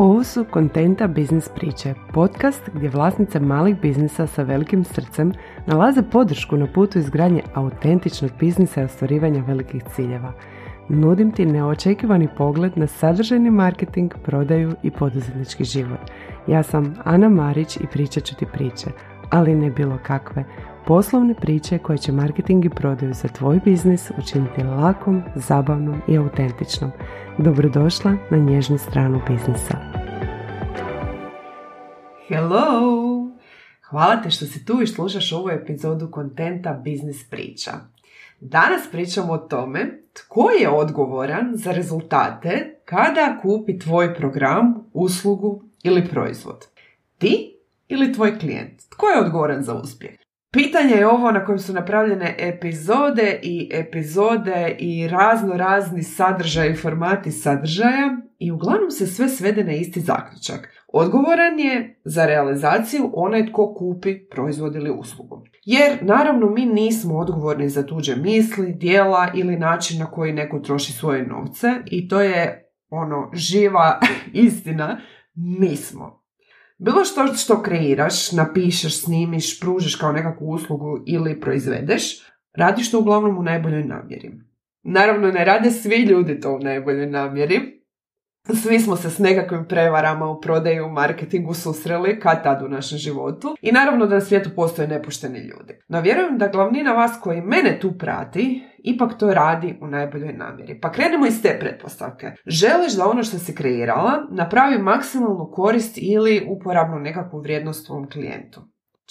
Ovo su Kontenta Biznis priče, podcast gdje vlasnice malih biznisa sa velikim srcem nalaze podršku na putu izgradnje autentičnog biznisa i ostvarivanja velikih ciljeva. Nudim ti neočekivani pogled na sadržajni marketing, prodaju i poduzetnički život. Ja sam Ana Marić i pričat ću ti priče, ali ne bilo kakve. Poslovne priče koje će marketing i prodaju za tvoj biznis učiniti lakom, zabavnom i autentičnom. Dobrodošla na nježnu stranu biznisa. Hello! Hvala te što si tu i slušaš ovu epizodu kontenta Biznis priča. Danas pričamo o tome tko je odgovoran za rezultate kada kupi tvoj program, uslugu ili proizvod. Ti ili tvoj klijent? Tko je odgovoran za uspjeh? Pitanje je ovo na kojem su napravljene epizode i epizode i razno razni sadržaj i formati sadržaja i uglavnom se sve svede na isti zaključak. Odgovoran je za realizaciju onaj tko kupi proizvod ili uslugu. Jer naravno mi nismo odgovorni za tuđe misli, dijela ili način na koji neko troši svoje novce i to je ono živa istina, mi smo. Bilo što što kreiraš, napišeš, snimiš, pružiš kao nekakvu uslugu ili proizvedeš, radiš to uglavnom u najboljoj namjeri. Naravno, ne rade svi ljudi to u najboljoj namjeri, svi smo se s nekakvim prevarama u prodaju, u marketingu susreli kad tad u našem životu i naravno da na svijetu postoje nepošteni ljudi. No vjerujem da glavnina vas koji mene tu prati ipak to radi u najboljoj namjeri. Pa krenemo iz te pretpostavke. Želiš da ono što si kreirala napravi maksimalnu korist ili uporabnu nekakvu vrijednost svom klijentu.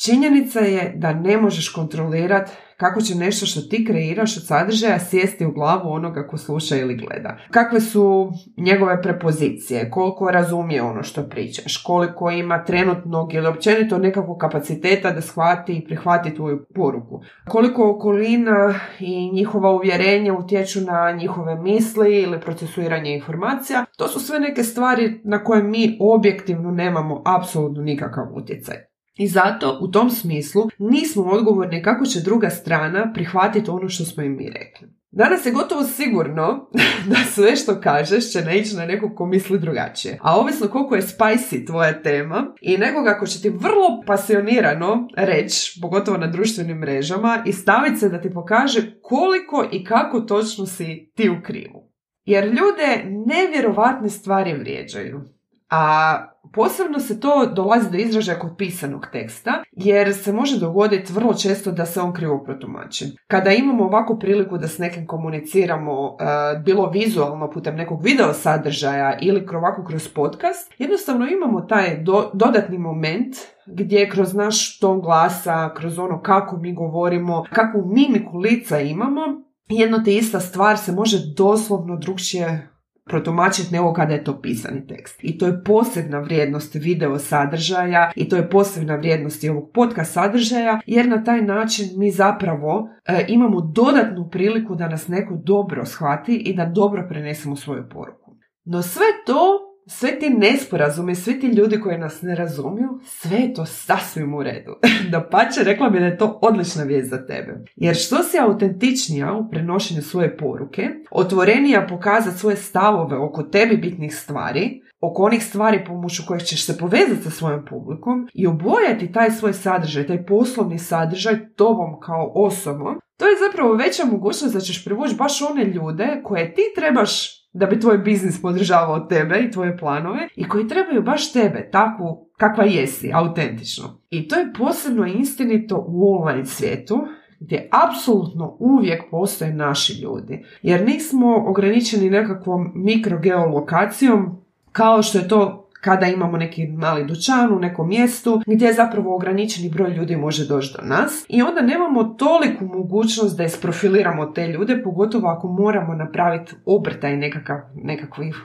Činjenica je da ne možeš kontrolirati kako će nešto što ti kreiraš od sadržaja sjesti u glavu onoga ko sluša ili gleda. Kakve su njegove prepozicije, koliko razumije ono što pričaš, koliko ima trenutnog ili općenito nekakvog kapaciteta da shvati i prihvati tvoju poruku. Koliko okolina i njihova uvjerenja utječu na njihove misli ili procesuiranje informacija. To su sve neke stvari na koje mi objektivno nemamo apsolutno nikakav utjecaj. I zato u tom smislu nismo odgovorni kako će druga strana prihvatiti ono što smo im mi rekli. Danas je gotovo sigurno da sve što kažeš će naići na nekog ko misli drugačije. A ovisno koliko je spicy tvoja tema i nekoga ko će ti vrlo pasionirano reći, pogotovo na društvenim mrežama, i staviti se da ti pokaže koliko i kako točno si ti u krivu. Jer ljude nevjerovatne stvari vrijeđaju. A Posebno se to dolazi do izražaja kod pisanog teksta, jer se može dogoditi vrlo često da se on krivo protumači. Kada imamo ovakvu priliku da s nekim komuniciramo, e, bilo vizualno putem nekog video sadržaja ili ovako kroz podcast, jednostavno imamo taj dodatni moment gdje kroz naš ton glasa, kroz ono kako mi govorimo, kakvu mimiku lica imamo, jedno te ista stvar se može doslovno drugčije protumačiti nego kada je to pisani tekst. I to je posebna vrijednost video sadržaja i to je posebna vrijednost i ovog podcast sadržaja jer na taj način mi zapravo e, imamo dodatnu priliku da nas neko dobro shvati i da dobro prenesemo svoju poruku. No sve to sve ti nesporazume, svi ti ljudi koji nas ne razumiju, sve je to sasvim u redu. da pače, rekla bi da je to odlična vijest za tebe. Jer što si autentičnija u prenošenju svoje poruke, otvorenija pokazati svoje stavove oko tebi bitnih stvari, oko onih stvari pomoću kojih ćeš se povezati sa svojom publikom i obojati taj svoj sadržaj, taj poslovni sadržaj tobom kao osobom, to je zapravo veća mogućnost da ćeš privući baš one ljude koje ti trebaš da bi tvoj biznis podržavao tebe i tvoje planove i koji trebaju baš tebe, takvu kakva jesi, autentično. I to je posebno istinito u online svijetu gdje apsolutno uvijek postoje naši ljudi. Jer nismo ograničeni nekakvom mikrogeolokacijom kao što je to kada imamo neki mali dućan u nekom mjestu gdje zapravo ograničeni broj ljudi može doći do nas i onda nemamo toliku mogućnost da isprofiliramo te ljude, pogotovo ako moramo napraviti obrtaj nekakav, nekakvih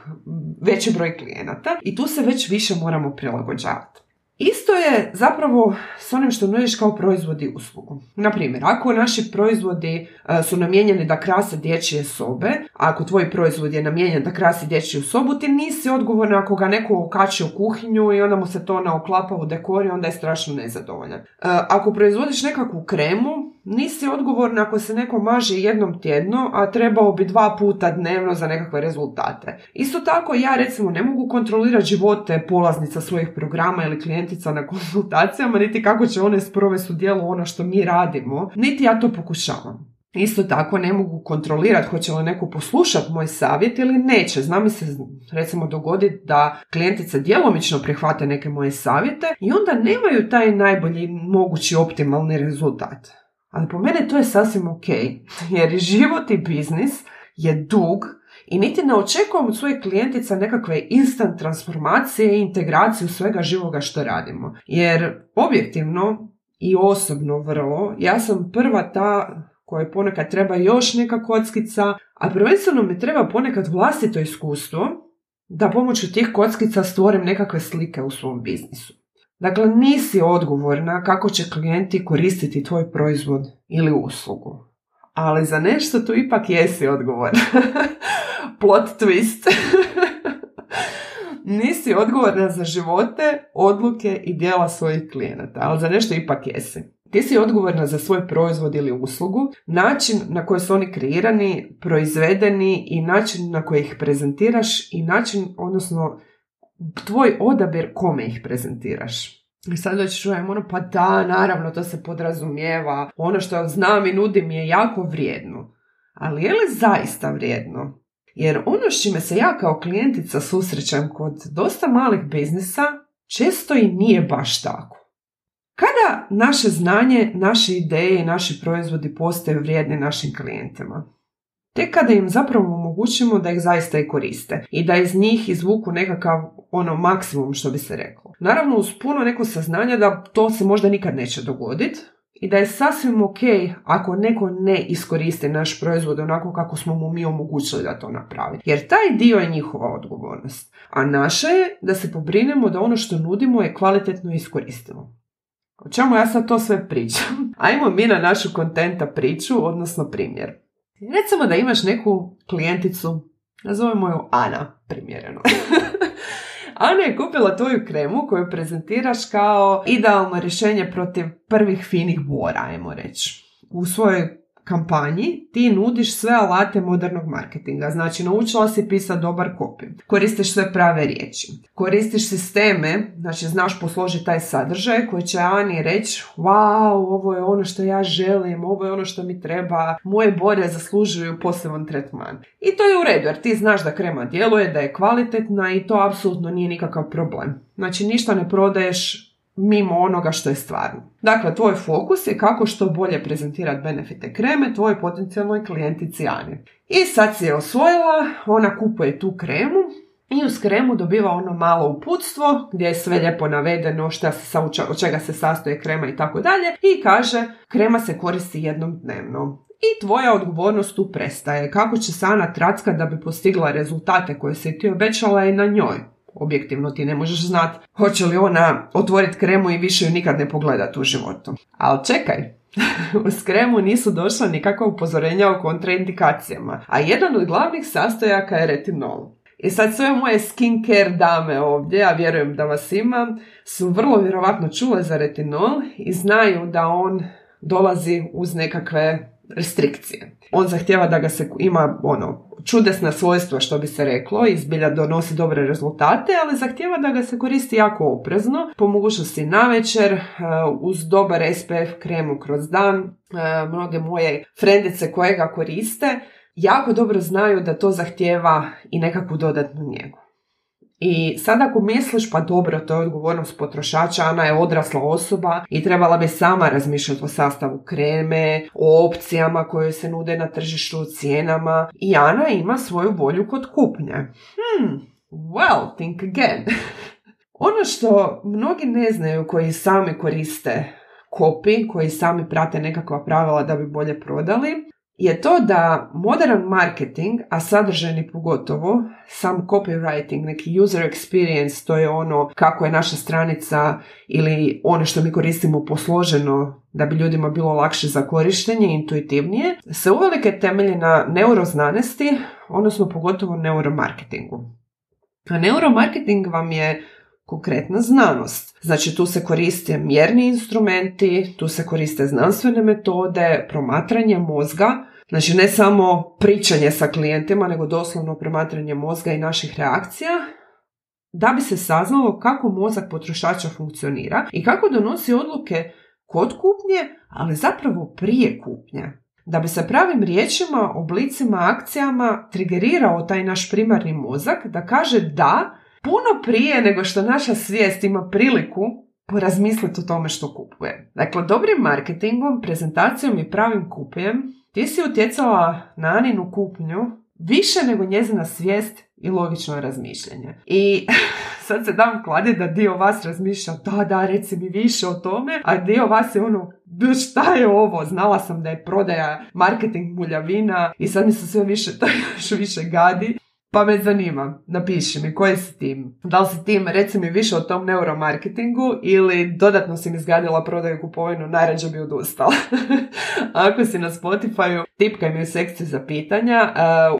veći broj klijenata i tu se već više moramo prilagođavati. Isto je zapravo s onim što nudiš kao proizvodi uslugu. Naprimjer, ako naši proizvodi e, su namijenjeni da krase dječje sobe, ako tvoj proizvod je namijenjen da krasi dječju sobu, ti nisi odgovoran ako ga neko okači u kuhinju i onda mu se to naoklapa u dekor i onda je strašno nezadovoljan. E, ako proizvodiš nekakvu kremu, Nisi odgovorna ako se neko maže jednom tjedno, a trebao bi dva puta dnevno za nekakve rezultate. Isto tako ja recimo ne mogu kontrolirati živote polaznica svojih programa ili klijentica na konsultacijama, niti kako će one sprovesti u dijelu ono što mi radimo, niti ja to pokušavam. Isto tako ne mogu kontrolirati hoće li neko poslušati moj savjet ili neće. Zna mi se recimo dogoditi da klijentice djelomično prihvate neke moje savjete i onda nemaju taj najbolji mogući optimalni rezultat. Ali po mene to je sasvim ok, jer život i biznis je dug i niti ne očekujem od svojih klijentica nekakve instant transformacije i integraciju svega živoga što radimo. Jer objektivno i osobno vrlo, ja sam prva ta koje ponekad treba još neka kockica, a prvenstveno mi treba ponekad vlastito iskustvo da pomoću tih kockica stvorim nekakve slike u svom biznisu. Dakle, nisi odgovorna kako će klijenti koristiti tvoj proizvod ili uslugu. Ali za nešto tu ipak jesi odgovorna. Plot twist. nisi odgovorna za živote, odluke i dijela svojih klijenata, ali za nešto ipak jesi. Ti si odgovorna za svoj proizvod ili uslugu, način na koji su oni kreirani, proizvedeni i način na koji ih prezentiraš i način, odnosno tvoj odabir kome ih prezentiraš. I sad doći čujem ono, pa da, naravno, to se podrazumijeva. Ono što znam i nudim je jako vrijedno. Ali je li zaista vrijedno? Jer ono s čime se ja kao klijentica susrećem kod dosta malih biznisa, često i nije baš tako. Kada naše znanje, naše ideje i naši proizvodi postaju vrijedni našim klijentima? Tek kada im zapravo omogućimo da ih zaista i koriste i da iz njih izvuku nekakav ono maksimum što bi se reklo. Naravno uz puno neko saznanja da to se možda nikad neće dogoditi i da je sasvim ok ako neko ne iskoristi naš proizvod onako kako smo mu mi omogućili da to napravi. Jer taj dio je njihova odgovornost. A naša je da se pobrinemo da ono što nudimo je kvalitetno iskoristimo. O čemu ja sad to sve pričam? Ajmo mi na našu kontenta priču, odnosno primjer. Recimo da imaš neku klijenticu, nazovemo ju Ana, primjereno. Ana je kupila tvoju kremu koju prezentiraš kao idealno rješenje protiv prvih finih bora, ajmo reći. U svojoj kampanji ti nudiš sve alate modernog marketinga. Znači, naučila si pisati dobar copy, koristiš sve prave riječi, koristiš sisteme, znači znaš posložiti taj sadržaj koji će Ani reći wow, ovo je ono što ja želim, ovo je ono što mi treba, moje bore zaslužuju poseban tretman. I to je u redu, jer ti znaš da krema djeluje, da je kvalitetna i to apsolutno nije nikakav problem. Znači, ništa ne prodaješ mimo onoga što je stvarno. Dakle, tvoj fokus je kako što bolje prezentirati benefite kreme tvoj potencijalnoj klijentici Ani. I sad si je osvojila, ona kupuje tu kremu i uz kremu dobiva ono malo uputstvo gdje je sve lijepo navedeno šta se, od čega se sastoje krema i tako dalje i kaže krema se koristi jednom dnevno. I tvoja odgovornost tu prestaje. Kako će se Ana tracka da bi postigla rezultate koje se ti obećala je na njoj objektivno ti ne možeš znati hoće li ona otvoriti kremu i više ju nikad ne pogledati u životu. Ali čekaj, uz kremu nisu došla nikakva upozorenja o kontraindikacijama, a jedan od glavnih sastojaka je retinol. I sad sve moje skincare dame ovdje, ja vjerujem da vas ima, su vrlo vjerovatno čule za retinol i znaju da on dolazi uz nekakve restrikcije. On zahtjeva da ga se ima ono čudesna svojstva što bi se reklo i zbilja donosi dobre rezultate, ali zahtjeva da ga se koristi jako oprezno, po mogućnosti na večer, e, uz dobar SPF kremu kroz dan. E, mnoge moje frendice koje ga koriste jako dobro znaju da to zahtjeva i nekakvu dodatnu njegu. I sad ako misliš, pa dobro, to je odgovornost potrošača, Ana je odrasla osoba i trebala bi sama razmišljati o sastavu kreme, o opcijama koje se nude na tržištu, o cijenama. I Ana ima svoju volju kod kupnje. Hmm, well, think again. ono što mnogi ne znaju koji sami koriste kopi, koji sami prate nekakva pravila da bi bolje prodali, je to da modern marketing, a sadržajni pogotovo, sam copywriting, neki user experience, to je ono kako je naša stranica ili ono što mi koristimo posloženo da bi ljudima bilo lakše za korištenje, intuitivnije, se uvelike temelji na neuroznanosti, odnosno pogotovo neuromarketingu. A neuromarketing vam je konkretna znanost. Znači tu se koriste mjerni instrumenti, tu se koriste znanstvene metode, promatranje mozga, znači ne samo pričanje sa klijentima, nego doslovno promatranje mozga i naših reakcija, da bi se saznalo kako mozak potrošača funkcionira i kako donosi odluke kod kupnje, ali zapravo prije kupnje. Da bi se pravim riječima, oblicima, akcijama trigerirao taj naš primarni mozak da kaže da puno prije nego što naša svijest ima priliku porazmisliti o tome što kupuje. Dakle, dobrim marketingom, prezentacijom i pravim kupujem ti si utjecala na Aninu kupnju više nego njezina svijest i logično razmišljanje. I sad se dam kladi da dio vas razmišlja da, da, reci mi više o tome, a dio vas je ono, šta je ovo? Znala sam da je prodaja marketing muljavina i sad mi se sve više, više gadi. Pa me zanima, napiši mi koji si tim. Da li si tim, reci mi više o tom neuromarketingu ili dodatno si mi zgadila prodaju kupovinu, najrađe bi odustala. Ako si na Spotify, tipkaj mi u sekciju za pitanja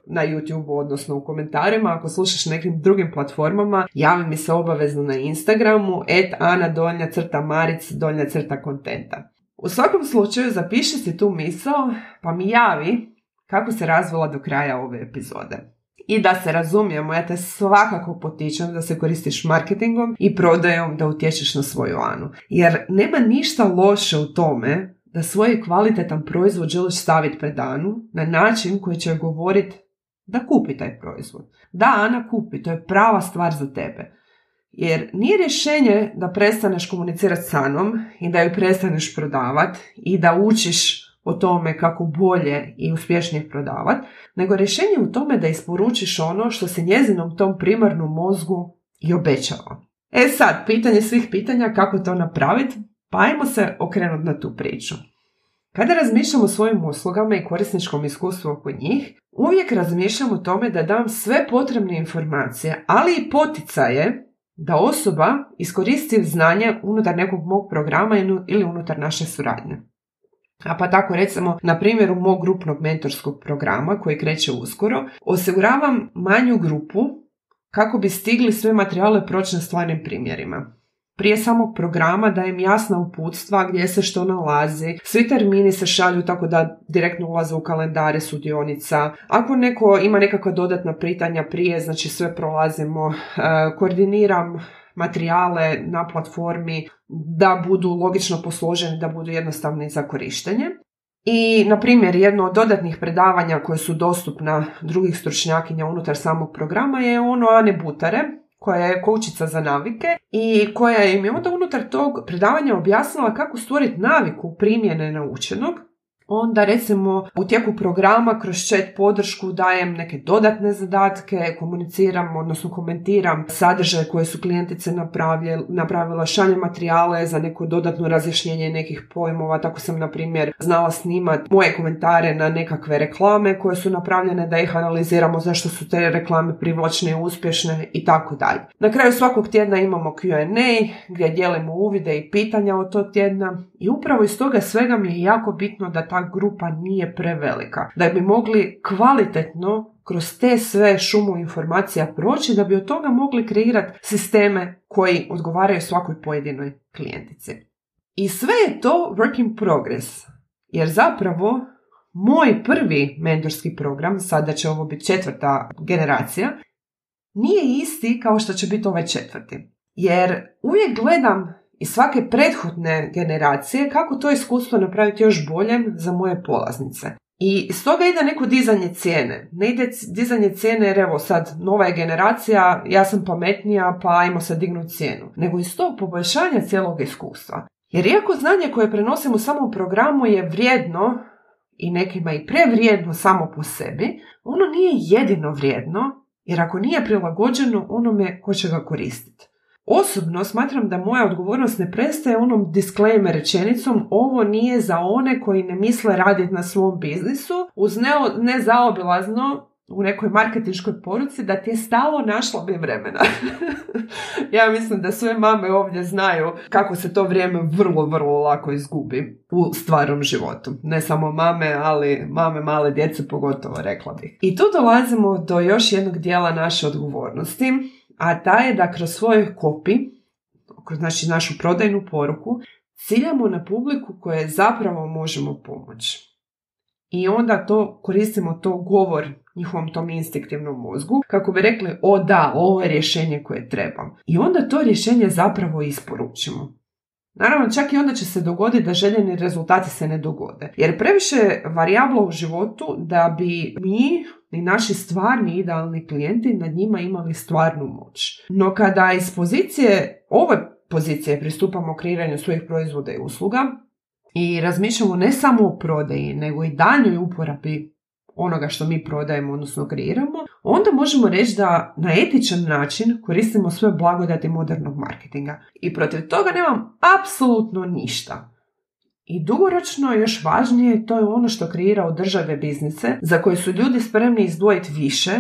na YouTube, odnosno u komentarima. Ako slušaš nekim drugim platformama, javi mi se obavezno na Instagramu, et ana donja crta maric donja crta kontenta. U svakom slučaju zapiši si tu misao pa mi javi kako se razvila do kraja ove epizode. I da se razumijemo, ja te svakako potičem da se koristiš marketingom i prodajom da utječeš na svoju anu. Jer nema ništa loše u tome da svoj kvalitetan proizvod želiš staviti pred Anu na način koji će govoriti da kupi taj proizvod. Da, Ana kupi, to je prava stvar za tebe. Jer nije rješenje da prestaneš komunicirati s Anom i da ju prestaneš prodavati i da učiš o tome kako bolje i uspješnije prodavati, nego rješenje u tome da isporučiš ono što se njezinom tom primarnom mozgu i obećava. E sad, pitanje svih pitanja kako to napraviti, pa ajmo se okrenuti na tu priču. Kada razmišljam o svojim uslugama i korisničkom iskustvu oko njih, uvijek razmišljam o tome da dam sve potrebne informacije, ali i poticaje da osoba iskoristi znanje unutar nekog mog programa ili unutar naše suradnje. A pa tako recimo na primjeru mog grupnog mentorskog programa koji kreće uskoro, osiguravam manju grupu kako bi stigli sve materijale proći na stvarnim primjerima. Prije samog programa dajem jasna uputstva gdje se što nalazi. Svi termini se šalju tako da direktno ulaze u kalendare sudionica. Ako neko ima nekakva dodatna pitanja prije, znači sve prolazimo. E, koordiniram materijale na platformi da budu logično posloženi, da budu jednostavni za korištenje. I, na primjer, jedno od dodatnih predavanja koje su dostupna drugih stručnjakinja unutar samog programa je ono Ane Butare, koja je koučica za navike i koja im je onda unutar tog predavanja objasnila kako stvoriti naviku primjene naučenog Onda recimo u tijeku programa kroz chat podršku dajem neke dodatne zadatke, komuniciram, odnosno komentiram sadržaje koje su klijentice napravila, šaljem materijale za neko dodatno razjašnjenje nekih pojmova. Tako sam, na primjer, znala snimati moje komentare na nekakve reklame koje su napravljene da ih analiziramo zašto su te reklame privlačne i uspješne i tako dalje. Na kraju svakog tjedna imamo Q&A gdje dijelimo uvide i pitanja od tog tjedna i upravo iz toga svega mi je jako bitno da ta grupa nije prevelika. Da bi mogli kvalitetno kroz te sve šumu informacija proći, da bi od toga mogli kreirati sisteme koji odgovaraju svakoj pojedinoj klijentici. I sve je to work in progress. Jer zapravo moj prvi mentorski program, sada će ovo biti četvrta generacija, nije isti kao što će biti ovaj četvrti. Jer uvijek gledam i svake prethodne generacije kako to iskustvo napraviti još boljem za moje polaznice. I stoga ide neko dizanje cijene. Ne ide dizanje cijene jer evo sad nova je generacija, ja sam pametnija pa ajmo sad dignuti cijenu. Nego iz tog poboljšanja cijelog iskustva. Jer iako znanje koje prenosimo u samom programu je vrijedno i nekima i prevrijedno samo po sebi, ono nije jedino vrijedno jer ako nije prilagođeno onome ko će ga koristiti. Osobno smatram da moja odgovornost ne prestaje onom disclaimer rečenicom ovo nije za one koji ne misle raditi na svom biznisu uz ne, nezaobilazno u nekoj marketinškoj poruci da ti je stalo našla bi vremena. ja mislim da sve mame ovdje znaju kako se to vrijeme vrlo, vrlo lako izgubi u stvarnom životu. Ne samo mame, ali mame male djece pogotovo rekla bih. I tu dolazimo do još jednog dijela naše odgovornosti a ta je da kroz svoj kopi kroz znači našu prodajnu poruku, ciljamo na publiku koje zapravo možemo pomoći. I onda to koristimo to govor njihovom tom instinktivnom mozgu kako bi rekli o da, ovo je rješenje koje trebam. I onda to rješenje zapravo isporučimo. Naravno, čak i onda će se dogoditi da željeni rezultati se ne dogode. Jer previše varijabla u životu da bi mi i naši stvarni idealni klijenti nad njima imali stvarnu moć. No kada iz pozicije, ove pozicije pristupamo kreiranju svojih proizvoda i usluga i razmišljamo ne samo o prodaji, nego i daljnjoj uporabi onoga što mi prodajemo, odnosno kreiramo, onda možemo reći da na etičan način koristimo sve blagodati modernog marketinga. I protiv toga nemam apsolutno ništa. I dugoročno još važnije to je ono što kreira održave biznise za koje su ljudi spremni izdvojiti više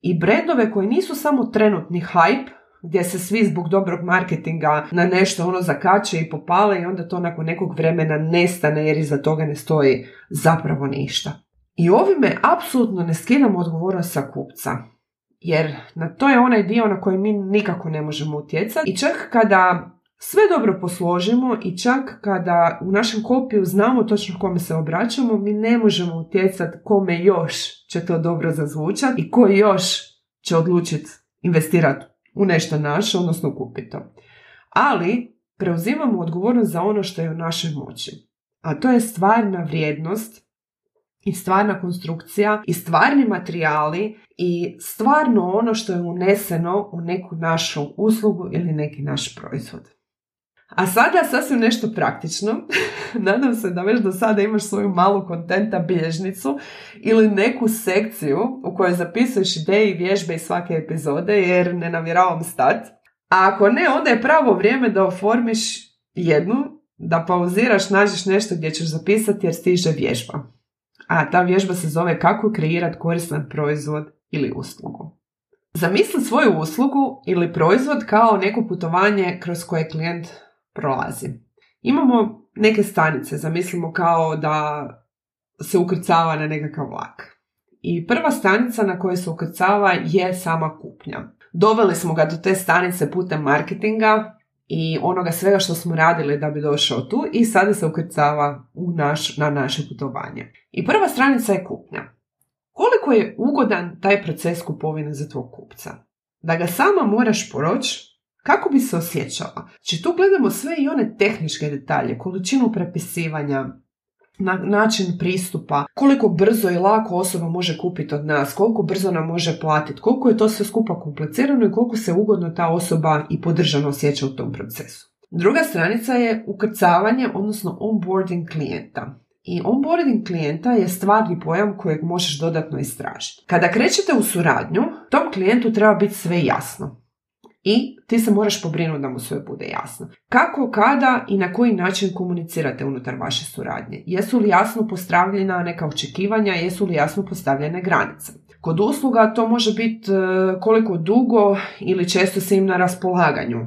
i brendove koji nisu samo trenutni hype gdje se svi zbog dobrog marketinga na nešto ono zakače i popale i onda to nakon nekog vremena nestane jer iza toga ne stoji zapravo ništa. I ovime apsolutno ne skidamo odgovornost sa kupca. Jer na to je onaj dio na koji mi nikako ne možemo utjecati. I čak kada sve dobro posložimo i čak kada u našem kopiju znamo točno kome se obraćamo, mi ne možemo utjecati kome još će to dobro zazvučati i ko još će odlučiti investirati u nešto naše, odnosno kupiti to. Ali preuzimamo odgovornost za ono što je u našoj moći. A to je stvarna vrijednost i stvarna konstrukcija i stvarni materijali i stvarno ono što je uneseno u neku našu uslugu ili neki naš proizvod. A sada sasvim nešto praktično. Nadam se da već do sada imaš svoju malu kontenta bilježnicu ili neku sekciju u kojoj zapisuješ ideje i vježbe iz svake epizode jer ne navjeravam stat. A ako ne, onda je pravo vrijeme da oformiš jednu, da pauziraš, nađeš nešto gdje ćeš zapisati jer stiže vježba. A ta vježba se zove kako kreirati koristan proizvod ili uslugu. Zamisli svoju uslugu ili proizvod kao neko putovanje kroz koje klijent prolazi. Imamo neke stanice, zamislimo kao da se ukrcava na nekakav vlak. I prva stanica na kojoj se ukrcava je sama kupnja. Doveli smo ga do te stanice putem marketinga i onoga svega što smo radili da bi došao tu i sada se ukrcava u naš, na naše putovanje. I prva stranica je kupnja. Koliko je ugodan taj proces kupovine za tvog kupca? Da ga sama moraš proći kako bi se osjećala? Znači tu gledamo sve i one tehničke detalje, količinu prepisivanja, na način pristupa, koliko brzo i lako osoba može kupiti od nas, koliko brzo nam može platiti, koliko je to sve skupa komplicirano i koliko se ugodno ta osoba i podržano osjeća u tom procesu. Druga stranica je ukrcavanje, odnosno onboarding klijenta. I onboarding klijenta je stvarni pojam kojeg možeš dodatno istražiti. Kada krećete u suradnju, tom klijentu treba biti sve jasno i ti se moraš pobrinuti da mu sve bude jasno. Kako, kada i na koji način komunicirate unutar vaše suradnje? Jesu li jasno postavljena neka očekivanja, jesu li jasno postavljene granice? Kod usluga to može biti e, koliko dugo ili često se im na raspolaganju. E,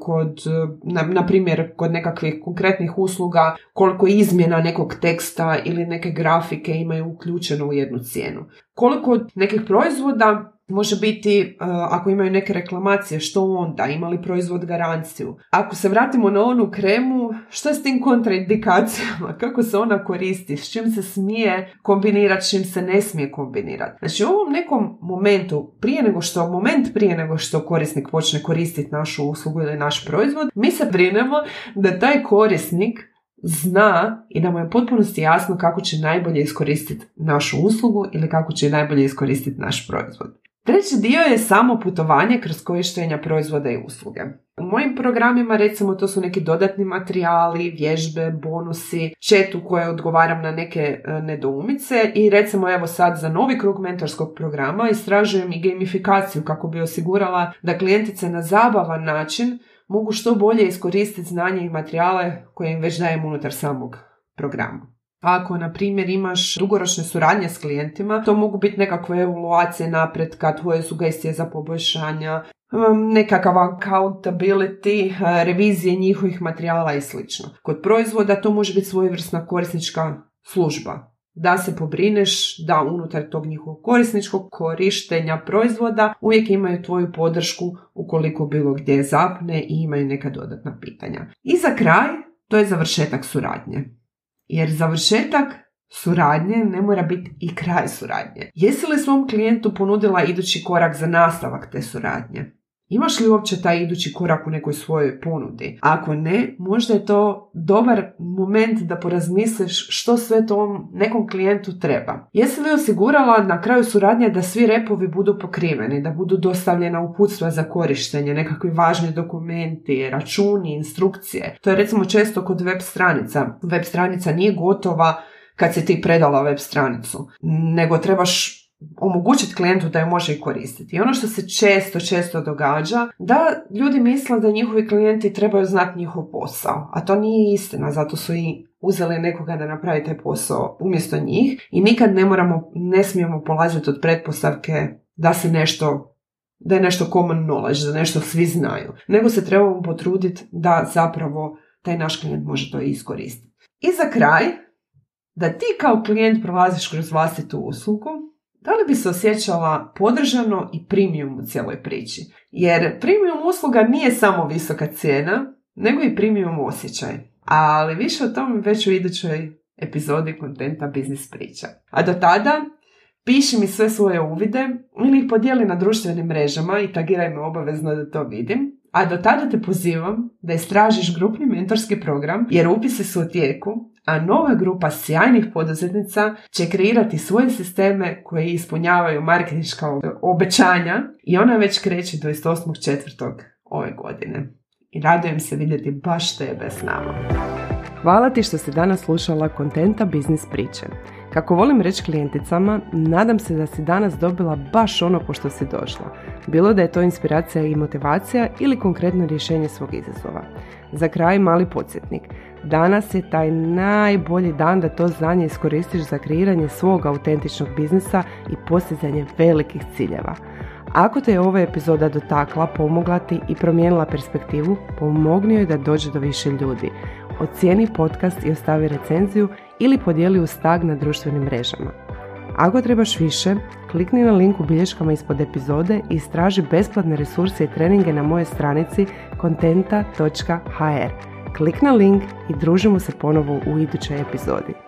kod, e, na, na primjer, kod nekakvih konkretnih usluga koliko izmjena nekog teksta ili neke grafike imaju uključeno u jednu cijenu. Koliko nekih proizvoda Može biti, ako imaju neke reklamacije, što onda? Ima li proizvod garanciju? Ako se vratimo na onu kremu, što je s tim kontraindikacijama? Kako se ona koristi? S čim se smije kombinirati, s čim se ne smije kombinirati? Znači u ovom nekom momentu, prije nego što, moment prije nego što korisnik počne koristiti našu uslugu ili naš proizvod, mi se brinemo da taj korisnik zna i da mu je potpunosti jasno kako će najbolje iskoristiti našu uslugu ili kako će najbolje iskoristiti naš proizvod. Treći dio je samo putovanje kroz korištenja proizvoda i usluge. U mojim programima recimo to su neki dodatni materijali, vježbe, bonusi, chat u koje odgovaram na neke e, nedoumice i recimo evo sad za novi krug mentorskog programa istražujem i gamifikaciju kako bi osigurala da klijentice na zabavan način mogu što bolje iskoristiti znanje i materijale koje im već dajem unutar samog programa. Ako, na primjer, imaš dugoročne suradnje s klijentima, to mogu biti nekakve evaluacije napretka, tvoje sugestije za poboljšanja, um, nekakav accountability, uh, revizije njihovih materijala i sl. Kod proizvoda to može biti svojevrsna korisnička služba da se pobrineš da unutar tog njihovog korisničkog korištenja proizvoda uvijek imaju tvoju podršku ukoliko bilo gdje zapne i imaju neka dodatna pitanja. I za kraj, to je završetak suradnje. Jer završetak suradnje ne mora biti i kraj suradnje. Jesi li svom klijentu ponudila idući korak za nastavak te suradnje? Imaš li uopće taj idući korak u nekoj svojoj ponudi? Ako ne, možda je to dobar moment da porazmisliš što sve tom nekom klijentu treba. Jesi li osigurala na kraju suradnje da svi repovi budu pokriveni, da budu dostavljena uputstva za korištenje, nekakvi važni dokumenti, računi, instrukcije? To je recimo često kod web stranica. Web stranica nije gotova kad si ti predala web stranicu, nego trebaš omogućiti klijentu da ju može i koristiti. I ono što se često, često događa, da ljudi misle da njihovi klijenti trebaju znati njihov posao, a to nije istina, zato su i uzeli nekoga da napravi taj posao umjesto njih i nikad ne moramo, ne smijemo polaziti od pretpostavke da se nešto da je nešto common knowledge, da nešto svi znaju, nego se trebamo potruditi da zapravo taj naš klijent može to iskoristiti. I za kraj, da ti kao klijent prolaziš kroz vlastitu uslugu, da li bi se osjećala podržano i premium u cijeloj priči? Jer premium usluga nije samo visoka cijena, nego i premium osjećaj. Ali više o tome već u idućoj epizodi kontenta Biznis priča. A do tada, piši mi sve svoje uvide ili ih podijeli na društvenim mrežama i tagiraj me obavezno da to vidim. A do tada te pozivam da istražiš grupni mentorski program jer upisi su u tijeku, a nova grupa sjajnih poduzetnica će kreirati svoje sisteme koje ispunjavaju marketinška obećanja i ona već kreće 28.4. ove godine. I radujem se vidjeti baš tebe s nama. Hvala ti što si danas slušala kontenta biznis priče. Kako volim reći klijenticama, nadam se da si danas dobila baš ono po što si došla. Bilo da je to inspiracija i motivacija ili konkretno rješenje svog izazova. Za kraj mali podsjetnik. Danas je taj najbolji dan da to znanje iskoristiš za kreiranje svog autentičnog biznisa i postizanje velikih ciljeva. Ako te je ova epizoda dotakla, pomogla ti i promijenila perspektivu, pomogni joj da dođe do više ljudi. Ocijeni podcast i ostavi recenziju ili podijeli uz tag na društvenim mrežama. Ako trebaš više, klikni na link u bilješkama ispod epizode i istraži besplatne resurse i treninge na mojoj stranici kontenta.hr. Klik na link i družimo se ponovo u idućoj epizodi.